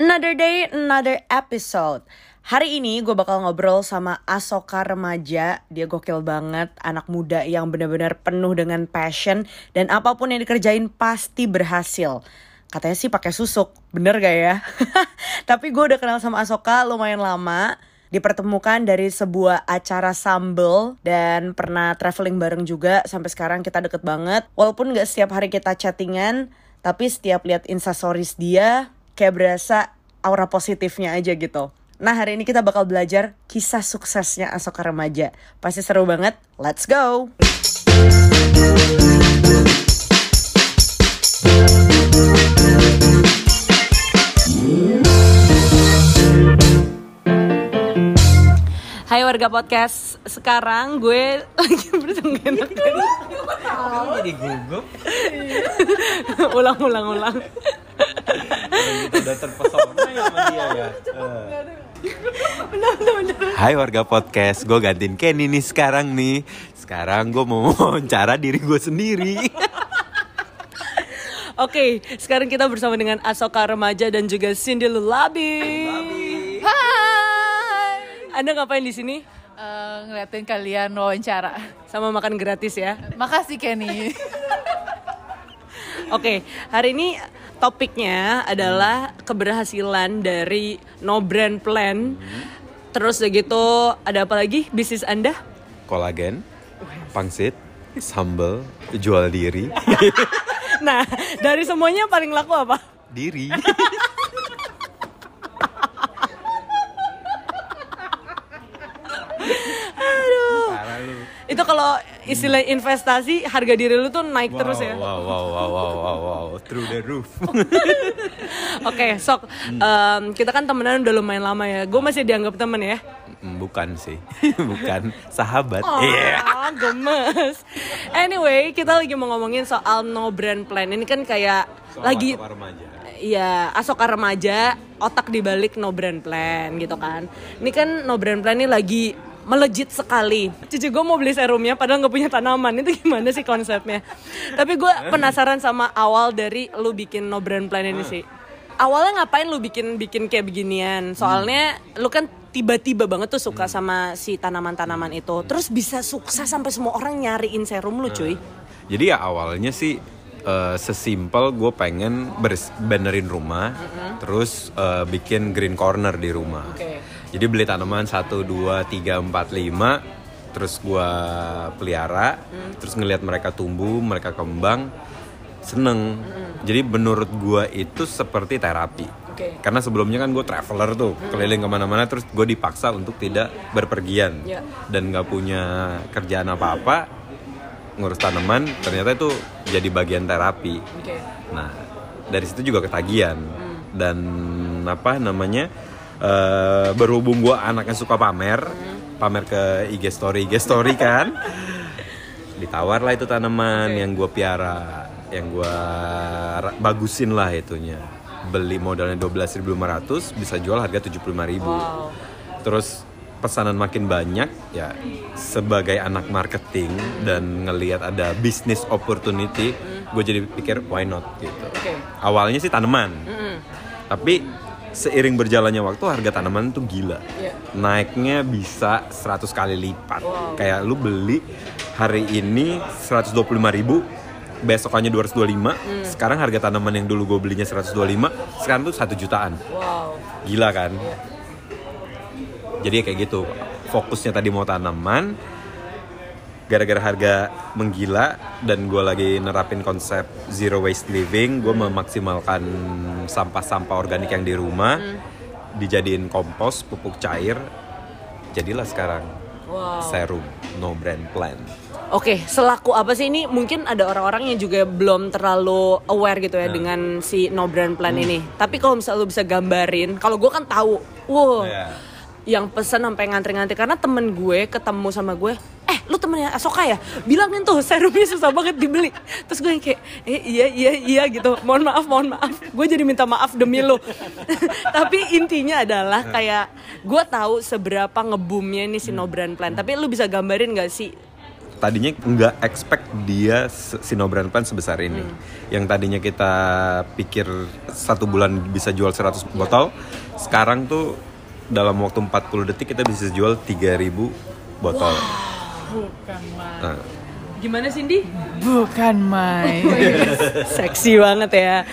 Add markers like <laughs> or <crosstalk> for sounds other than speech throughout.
Another day, another episode. Hari ini gue bakal ngobrol sama Asoka remaja. Dia gokil banget, anak muda yang benar-benar penuh dengan passion dan apa pun yang dikerjain pasti berhasil. Katanya sih pakai susuk, bener gak ya? <laughs> Tapi gue udah kenal sama Asoka lumayan lama. Dipertemukan dari sebuah acara sambel dan pernah traveling bareng juga sampai sekarang kita deket banget. Walaupun gak setiap hari kita chattingan, tapi setiap lihat instastories dia kayak berasa aura positifnya aja gitu. Nah hari ini kita bakal belajar kisah suksesnya Asoka remaja. Pasti seru banget. Let's go! Hai warga podcast, sekarang gue <laughs> lagi bersenggak Kamu jadi gugup? <laughs> Ulang ulang ulang. Udah terpesona ya sama dia ya? <laughs> Hai warga podcast, gue gantiin Kenny nih sekarang nih. Sekarang gue mau wawancara diri gue sendiri. Oke, sekarang kita bersama dengan Asoka remaja dan juga Cindy Lulabi. Hai. Anda ngapain di sini? Ngeliatin kalian wawancara. Sama makan gratis ya. Makasih Kenny. <laughs> Oke, hari ini topiknya adalah keberhasilan dari no brand plan. Terus udah gitu ada apa lagi bisnis Anda? Kolagen, pangsit, sambal, jual diri <laughs> Nah, dari semuanya paling laku apa? Diri <laughs> Parah lu. Itu kalau istilah investasi harga diri lu tuh naik terus ya. Wow, wow, wow, wow, wow, wow, through the roof. <laughs> Oke, sok em, kita kan temenan udah lumayan lama ya. Gue masih dianggap temen ya. Bukan sih, <laughs> bukan sahabat. Oh, Iya. gemes. Anyway, kita lagi mau ngomongin soal no brand plan. Ini kan kayak Soal lagi. Iya, asoka remaja, otak dibalik no brand plan gitu kan. Ini kan no brand plan ini lagi melejit sekali. Cici gue mau beli serumnya padahal nggak punya tanaman. Itu gimana sih konsepnya? Tapi gue penasaran sama awal dari lu bikin no brand plan ini sih. Awalnya ngapain lu bikin bikin kayak beginian? Soalnya lu kan tiba-tiba banget tuh suka sama si tanaman-tanaman itu. Terus bisa sukses sampai semua orang nyariin serum lu cuy. Jadi ya awalnya sih eh, sesimpel gue pengen benerin rumah, terus eh, bikin green corner di rumah. Oke. Jadi beli tanaman 1, 2, 3, 4, 5 Terus gue pelihara Terus ngelihat mereka tumbuh, mereka kembang Seneng. Jadi menurut gue itu seperti terapi. Oke. Karena sebelumnya kan gue traveler tuh Keliling ke mana-mana terus gue dipaksa untuk tidak berpergian. Ya. Dan gak punya kerjaan apa-apa Ngurus tanaman ternyata itu jadi bagian terapi. Oke. Nah, dari situ juga ketagihan. Dan apa namanya eh, berhubung gua anaknya suka pamer, pamer ke IG story, IG story kan, ditawar lah itu tanaman yang gua piara, yang gua ra- bagusin lah itunya. Beli modalnya 12.500 bisa jual harga 75.000. Wow. Terus pesanan makin banyak ya sebagai anak marketing dan ngelihat ada business opportunity, gue jadi pikir why not gitu. Oke. Awalnya sih tanaman, tapi seiring berjalannya waktu harga tanaman tuh gila. Iya. Naiknya bisa 100 kali lipat. Kayak lu beli hari ini 125.000 besokannya 225 sekarang harga tanaman yang dulu gue belinya 125 sekarang tuh satu jutaan Wow. gila kan jadi kayak gitu fokusnya tadi mau tanaman gara-gara harga menggila dan gue lagi nerapin konsep zero waste living gue memaksimalkan sampah-sampah organik yang di rumah dijadiin kompos pupuk cair jadilah sekarang Wow. serum no brand plan Oke, selaku apa sih ini? Mungkin ada orang-orang yang juga belum terlalu aware gitu ya Nah. dengan si no brand plan Hmm. ini. Tapi kalau misalnya lu bisa gambarin, kalau gue kan tahu, wow, Iya. yang pesen sampai ngantri-ngantri karena temen gue ketemu sama gue, eh lu temennya Asoka ya? Bilangin tuh serumnya susah banget dibeli. Terus gue yang kayak, eh iya iya iya gitu. Mohon maaf, mohon maaf. Gue jadi minta maaf demi lu. <laughs> Tapi intinya adalah kayak gue tahu seberapa ngebumnya ini si no brand plan. Tapi lu bisa gambarin gak sih tadinya nggak expect dia se- si No Brand Plan sebesar ini. Yang tadinya kita pikir satu bulan bisa jual 100 botol, sekarang tuh dalam waktu 40 detik kita bisa jual 3000 botol. Bukan main. Nah, Gimana Cindy? Bukan main. <laughs> Seksi banget ya.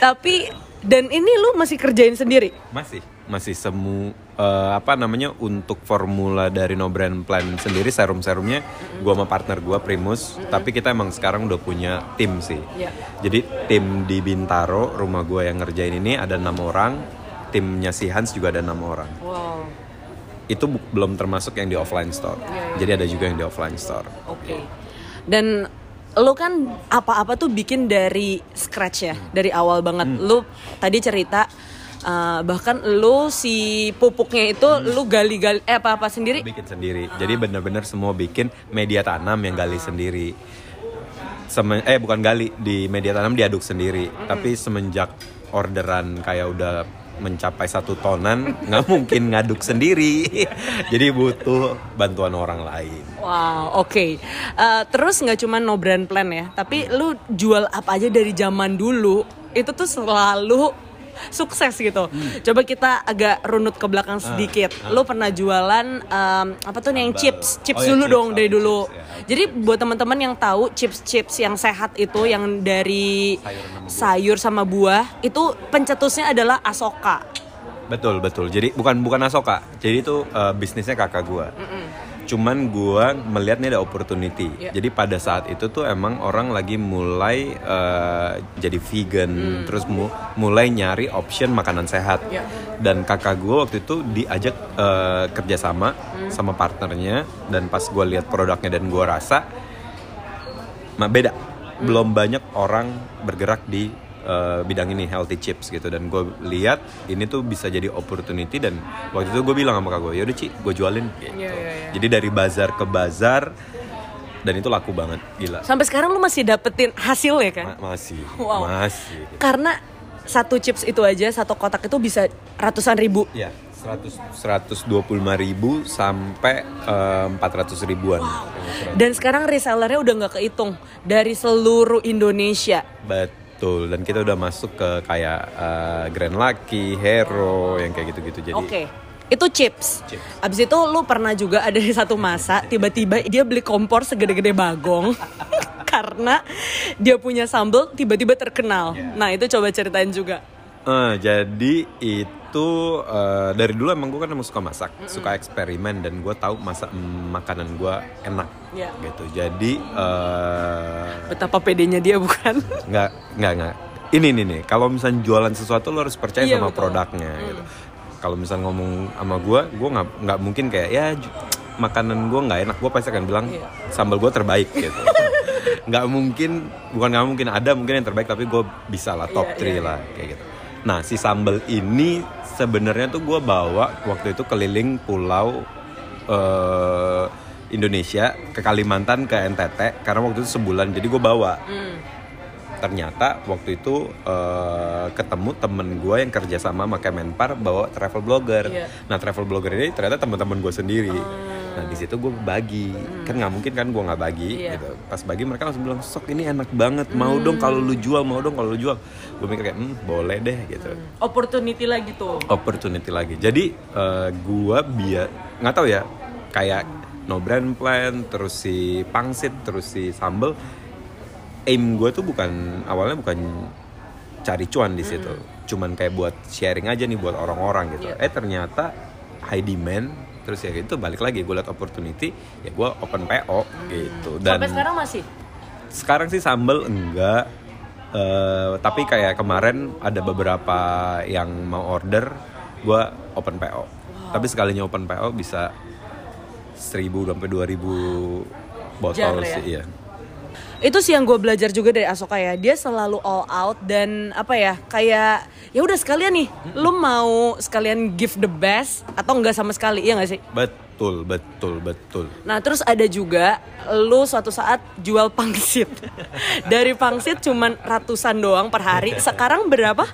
Tapi dan ini lu masih kerjain sendiri? masih masih semu eh, apa namanya untuk formula dari No Brand Plan sendiri serum-serumnya gua sama partner gua Primus, tapi kita emang sekarang udah punya tim sih. Iya. Jadi tim di Bintaro rumah gua yang ngerjain ini ada enam orang, timnya si Hans juga ada enam orang. Wow. Itu belum termasuk yang di offline store. Jadi ada juga yang di offline store. Oke. Dan lu kan apa-apa tuh bikin dari scratch ya, dari awal banget. Lu tadi cerita uh, bahkan lu si pupuknya itu lu gali-gali eh apa-apa sendiri? bikin sendiri. Jadi bener-bener semua bikin media tanam yang gali sendiri. Semen- eh bukan gali di media tanam diaduk sendiri. Tapi semenjak orderan kayak udah mencapai satu tonan <laughs> nggak mungkin ngaduk sendiri. <laughs> Jadi butuh bantuan orang lain. Wow, oke. Uh, terus nggak cuma no brand plan ya, tapi lu jual apa aja dari zaman dulu itu tuh selalu <laughs> sukses gitu. Coba kita agak runut ke belakang sedikit. Lu pernah jualan um, apa tuh yang chips, chips Oh ya, dulu chips, dong oh, dari chips, dulu. ya. Jadi buat teman-teman yang tahu chips-chips yang sehat itu yang dari sayur sama buah, itu pencetusnya adalah Asoka. Betul betul. Jadi bukan bukan Asoka. Jadi itu eh, bisnisnya kakak gua. Cuman gua melihat nih ada opportunity. Iya. Jadi pada saat itu tuh emang orang lagi mulai eh, jadi vegan, terus mu- mulai nyari option makanan sehat. Iya. Dan kakak gua waktu itu diajak eh, kerjasama sama partnernya. Dan pas gua lihat produknya dan gua rasa, ma beda. Belum banyak orang bergerak di eh, bidang ini healthy chips gitu dan gue lihat ini tuh bisa jadi opportunity dan waktu itu gue bilang sama kakak gue yaudah Ci gue jualin gitu. jadi dari bazar ke bazar dan itu laku banget gila Sampai sekarang lu masih dapetin hasil ya kan? Ma- masih Wow. masih Karena satu chips itu aja satu kotak itu bisa ratusan ribu. ya 100 125 ribu sampai eh, 400 ribuan Dan sekarang resellernya udah nggak kehitung dari seluruh Indonesia. betul dan kita udah masuk ke kayak eh, Grand Lucky Hero yang kayak gitu-gitu jadi Oke. Itu chips. Chips. Abis itu lu pernah juga ada di satu masa tiba-tiba dia beli kompor segede-gede bagong <laughs> karena dia punya sambal tiba-tiba terkenal. Nah itu coba ceritain juga. Eh, jadi itu eh, dari dulu emang gue kan emang suka masak, suka eksperimen dan gue tahu masak mm, makanan gue enak, Iya. gitu. Jadi eh, Betapa pedenya dia bukan? nggak nggak nggak. Ini nih nih, kalau misalnya jualan sesuatu lo harus percaya Iya, sama betul. produknya, gitu. Kalau misalnya ngomong sama gue, gue nggak nggak mungkin kayak ya makanan gue nggak enak, gue pasti akan bilang Iya. sambal gue terbaik gitu. <laughs> nggak mungkin, bukan nggak mungkin ada mungkin yang terbaik, tapi gue bisa lah top Iya, 3 iya, lah kayak gitu. Nah si sambal ini sebenarnya tuh gue bawa waktu itu keliling pulau eh, Indonesia ke Kalimantan ke NTT karena waktu itu sebulan jadi gue bawa. Ternyata waktu itu eh, ketemu temen gue yang kerja sama sama Kemenpar bawa travel blogger. Iya. Nah travel blogger ini ternyata teman-teman gue sendiri. Nah di situ gue bagi, kan nggak mungkin kan gue nggak bagi. Iya. Gitu. Pas bagi mereka langsung bilang sok ini enak banget, mau dong kalau lu jual, mau dong kalau lu jual. Gue mikir kayak, hmm, boleh deh gitu. Opportunity lagi tuh. Opportunity lagi. Jadi eh, gue biar nggak tahu ya, kayak no brand plan, terus si pangsit, terus si sambel. Aim gue tuh bukan awalnya bukan cari cuan di situ, cuman kayak buat sharing aja nih buat orang-orang gitu. Iya. Eh ternyata high demand, terus ya gitu balik lagi gue liat opportunity, ya gue open PO gitu. Dan Sampai sekarang masih. sekarang sih sambel enggak Eh, tapi kayak kemarin ada beberapa yang mau order gue open PO tapi sekalinya open PO bisa 1000 sampai 2000 botol Jar ya? sih iya itu sih yang gue belajar juga dari Asoka ya. Dia selalu all out dan apa ya kayak ya udah sekalian nih lu mau sekalian give the best atau enggak sama sekali iya gak sih? Betul betul betul nah terus ada juga lu suatu saat jual pangsit. <laughs> Dari pangsit cuman ratusan doang per hari. Sekarang berapa?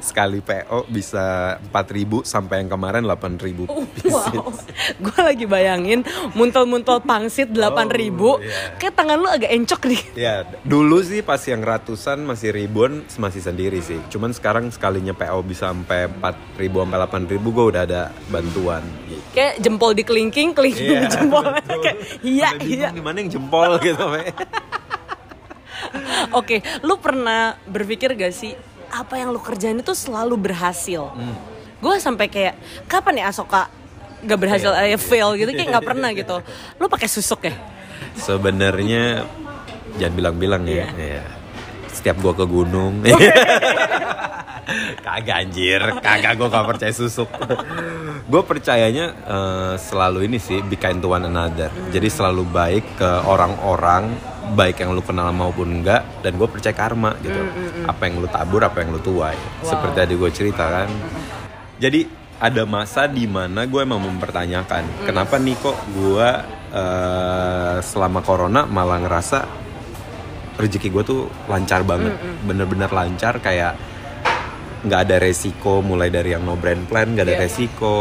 Sekali PO bisa 4000 sampai yang kemarin 8000 <laughs> wow. Gue lagi bayangin muntul-muntul pangsit 8000 Oh, iya. kayak tangan lu agak encok nih. Ya, dulu sih pas yang ratusan masih ribuan masih sendiri sih. Cuman sekarang sekalinya PO bisa sampai 4000 sampai 8000 gue udah ada bantuan. Gitu. kayak jempol di kelingking kelingking di jempol <laughs> kayak iya iya Gimana yang jempol gitu, <laughs> oke lu pernah berpikir gak sih apa yang lu kerjain itu selalu berhasil Hmm. gue sampai kayak kapan ya Asoka gak berhasil Fail. eh, fail gitu kayak nggak pernah <laughs> gitu lu pakai susuk ya Sebenarnya jangan bilang-bilang ya. Iya. Setiap gua ke gunung. kagak anjir, kagak gua gak percaya susuk. Gue percayanya eh, selalu ini sih be kind to one another. Jadi selalu baik ke orang-orang baik yang lu kenal maupun enggak dan gue percaya karma gitu. Apa yang lu tabur apa yang lu tuai. Seperti tadi gue cerita kan. Jadi ada masa di mana gue emang mempertanyakan kenapa nih kok gue eh, selama corona malah ngerasa rezeki gue tuh lancar banget. Bener-bener lancar kayak nggak ada resiko mulai dari yang no brand plan nggak ada Iya. resiko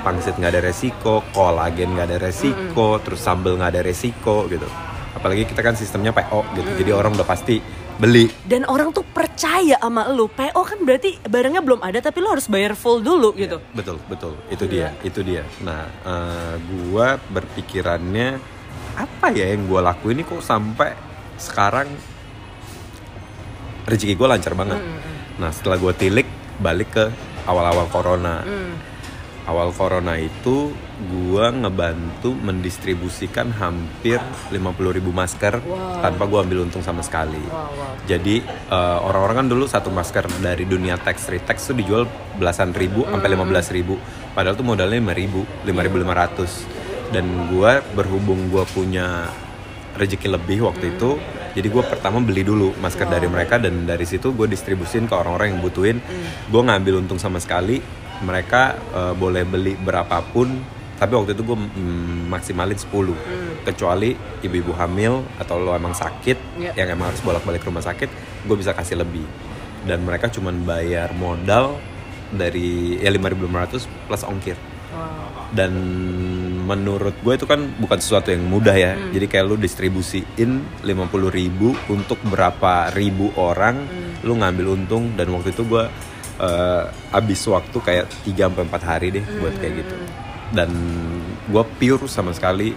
pangsit nggak ada resiko kolagen nggak ada resiko terus sambel nggak ada resiko gitu. Apalagi kita kan sistemnya PO gitu jadi orang udah pasti beli. Dan orang tuh percaya sama lu. PO kan berarti barangnya belum ada tapi lu harus bayar full dulu gitu. betul betul. Itu dia itu dia. Nah eh, gua berpikirannya apa ya yang gua lakuin ini kok sampai sekarang rezeki gue lancar banget nah setelah gua tilik balik ke awal-awal corona. Awal corona itu gua ngebantu mendistribusikan hampir 50.000 masker tanpa gua ambil untung sama sekali. Jadi eh, orang-orang kan dulu satu masker dari dunia teks retex tuh dijual belasan ribu sampai lima belas ribu. Padahal tuh modalnya lima ribu, lima ribu lima ratus. Dan gua berhubung gua punya rezeki lebih waktu itu, jadi gue pertama beli dulu masker dari mereka dan dari situ gue distribusin ke orang-orang yang butuhin. Gue ngambil untung sama sekali. Mereka eh, boleh beli berapapun tapi waktu itu gue maksimalin 10 kecuali ibu-ibu hamil atau lo emang sakit Iya. yang emang harus bolak-balik ke rumah sakit gue bisa kasih lebih. Dan mereka cuman bayar modal dari ya 5.500 plus ongkir. Dan menurut gue itu kan bukan sesuatu yang mudah ya. Jadi kayak lu distribusiin 50.000 ribu untuk berapa ribu orang lu ngambil untung dan waktu itu gue eh, habis waktu kayak 3 sampai 4 hari deh buat kayak gitu. Dan gue pure sama sekali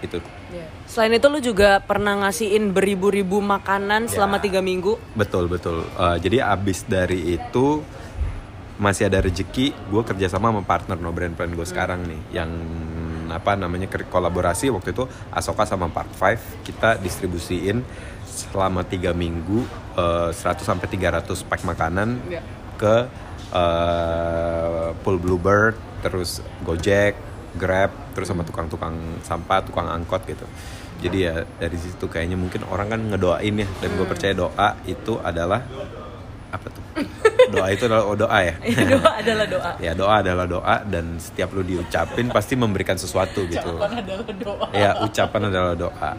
itu. Selain itu lu juga pernah ngasihin beribu-ribu makanan selama tiga minggu? Betul betul. Eh, jadi abis dari itu masih ada rezeki. Gue kerjasama sama partner no brand plan gue sekarang nih, yang apa namanya kolaborasi waktu itu Asoka sama Part 5 kita distribusiin selama tiga minggu eh, 100 sampai 300 pack makanan Iya. ke eh, Pool Bluebird, terus Gojek, Grab, terus sama tukang-tukang sampah, tukang angkot gitu. Jadi ya dari situ kayaknya mungkin orang kan ngedoain ya dan gue percaya doa itu adalah apa tuh? <laughs> Doa itu adalah oh, doa ya. doa adalah doa <laughs> ya doa adalah doa dan setiap lu diucapin pasti memberikan sesuatu gitu. adalah doa Ya ucapan adalah doa.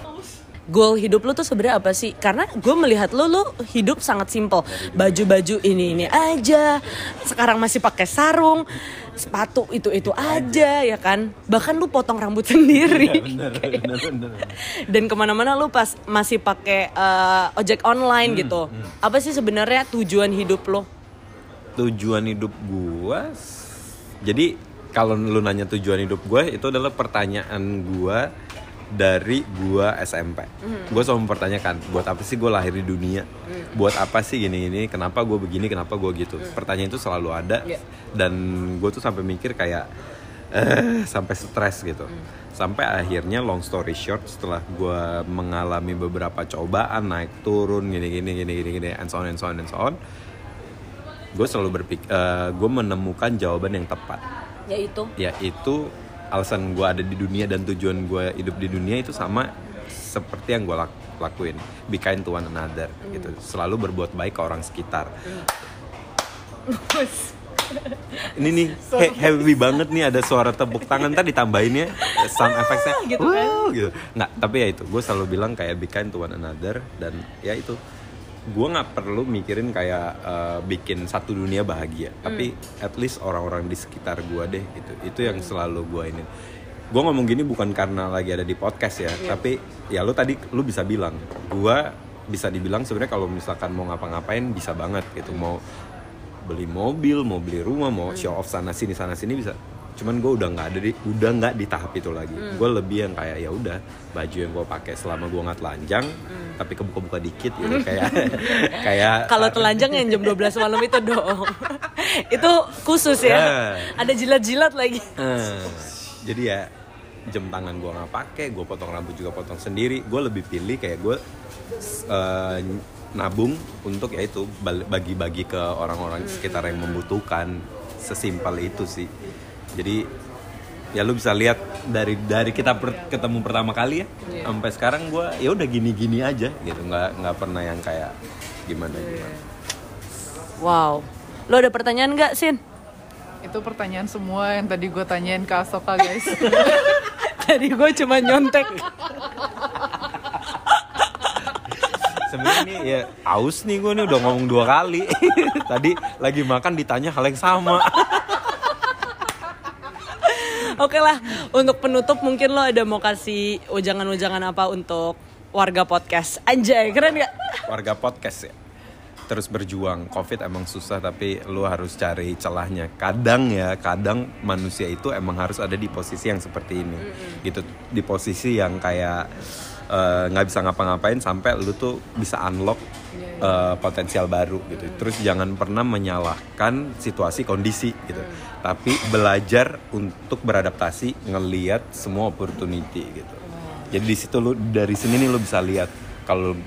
goal hidup lu tuh sebenarnya apa sih? Karena gue melihat lu, lu hidup sangat simpel. Baju-baju ini ini aja. Sekarang masih pakai sarung, sepatu itu itu aja ya kan. Bahkan lu potong rambut <laughs> sendiri. Bener bener bener. Dan ke mana-mana lu pas masih pakai eh, ojek online gitu. Apa sih sebenarnya tujuan hidup lu? Tujuan hidup gua s- jadi kalau lu nanya tujuan hidup gua itu adalah pertanyaan gua dari gua SMP. Gua selalu mempertanyakan, buat apa sih gua lahir di dunia? Buat apa sih gini gini? Kenapa gua begini? Kenapa gua gitu? Pertanyaan itu selalu ada Iya. dan gue tuh sampai mikir kayak eh sampai stres gitu. Sampai akhirnya long story short setelah gua mengalami beberapa cobaan naik turun gini gini gini gini gini and so on and so on and so on gue selalu berpikir gue menemukan jawaban yang tepat. Yaitu? Yaitu alasan gue ada di dunia dan tujuan gue hidup di dunia itu sama seperti yang gue lakuin. Be kind to one another gitu. Selalu berbuat baik ke orang sekitar. Ini nih <laughs> he- heavy banget nih ada suara tepuk tangan. Tadi ditambahin ya sound effectsnya. Gitu kan? Gitu. Nggak tapi ya itu. Gue selalu bilang kayak be kind to one another dan ya itu gue nggak perlu mikirin kayak eh, bikin satu dunia bahagia. Tapi at least orang-orang di sekitar gue deh gitu. Itu yang selalu gue ini. Gue ngomong gini bukan karena lagi ada di podcast ya tapi ya lu tadi lu bisa bilang. Gue bisa dibilang sebenarnya kalau misalkan mau ngapa-ngapain bisa banget gitu. Mau beli mobil mau beli rumah mau show off sana sini sana sini bisa cuman gue udah nggak ada di udah nggak di tahap itu lagi gue lebih yang kayak ya udah baju yang gue pakai selama gue nggak telanjang tapi kebuka-buka dikit gitu kayak <laughs> kayak Kalau telanjang yang jam 12 malam itu dong. <laughs> itu khusus ya. Ya. Ada jilat-jilat lagi. Eh, jadi ya jam tangan gue nggak pakai gue potong rambut juga potong sendiri gue lebih pilih kayak gue eh, nabung untuk ya itu bagi-bagi ke orang-orang sekitar yang membutuhkan sesimpel itu sih jadi ya lu bisa lihat dari dari kita per- ketemu pertama kali ya sampai sekarang gue ya udah gini-gini aja gitu nggak nggak pernah yang kayak gimana gimana Wow. Lo ada pertanyaan nggak, Sin? Itu pertanyaan semua yang tadi gue tanyain ke Asoka guys. <laughs> Tadi gue cuma nyontek. sebenarnya ini ya aus nih gue nih udah ngomong dua kali <laughs> tadi lagi makan ditanya hal yang sama Oke lah, untuk penutup mungkin lo ada mau kasih ujangan-ujangan apa untuk warga podcast? Anjay, keren gak? warga podcast ya. Terus berjuang. Covid emang susah tapi lu harus cari celahnya. Kadang ya kadang manusia itu emang harus ada di posisi yang seperti ini. Gitu di posisi yang kayak eh, nggak bisa ngapa-ngapain sampai lu tuh bisa unlock eh, potensial baru gitu. Terus jangan pernah menyalahkan situasi kondisi gitu. Tapi belajar untuk beradaptasi ngelihat semua opportunity gitu. Jadi di situ lu dari sini nih lu bisa lihat kalau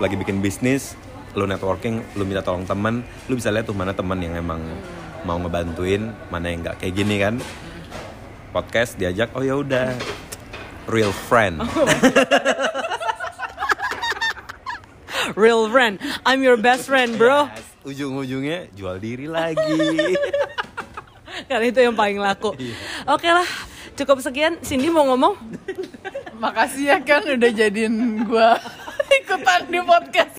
lagi bikin bisnis, lu networking, lu minta tolong teman, lu bisa lihat tuh mana teman yang emang mau ngebantuin, mana yang nggak kayak gini kan. Podcast diajak, oh ya udah, real friend. <laughs> Real friend, I'm your best friend bro. Yes. Ujung-ujungnya jual diri lagi. <laughs> Karena itu yang paling laku. <laughs> Oke lah, cukup sekian. Cindy mau ngomong? Makasih ya kan udah jadiin gue ikutan di podcast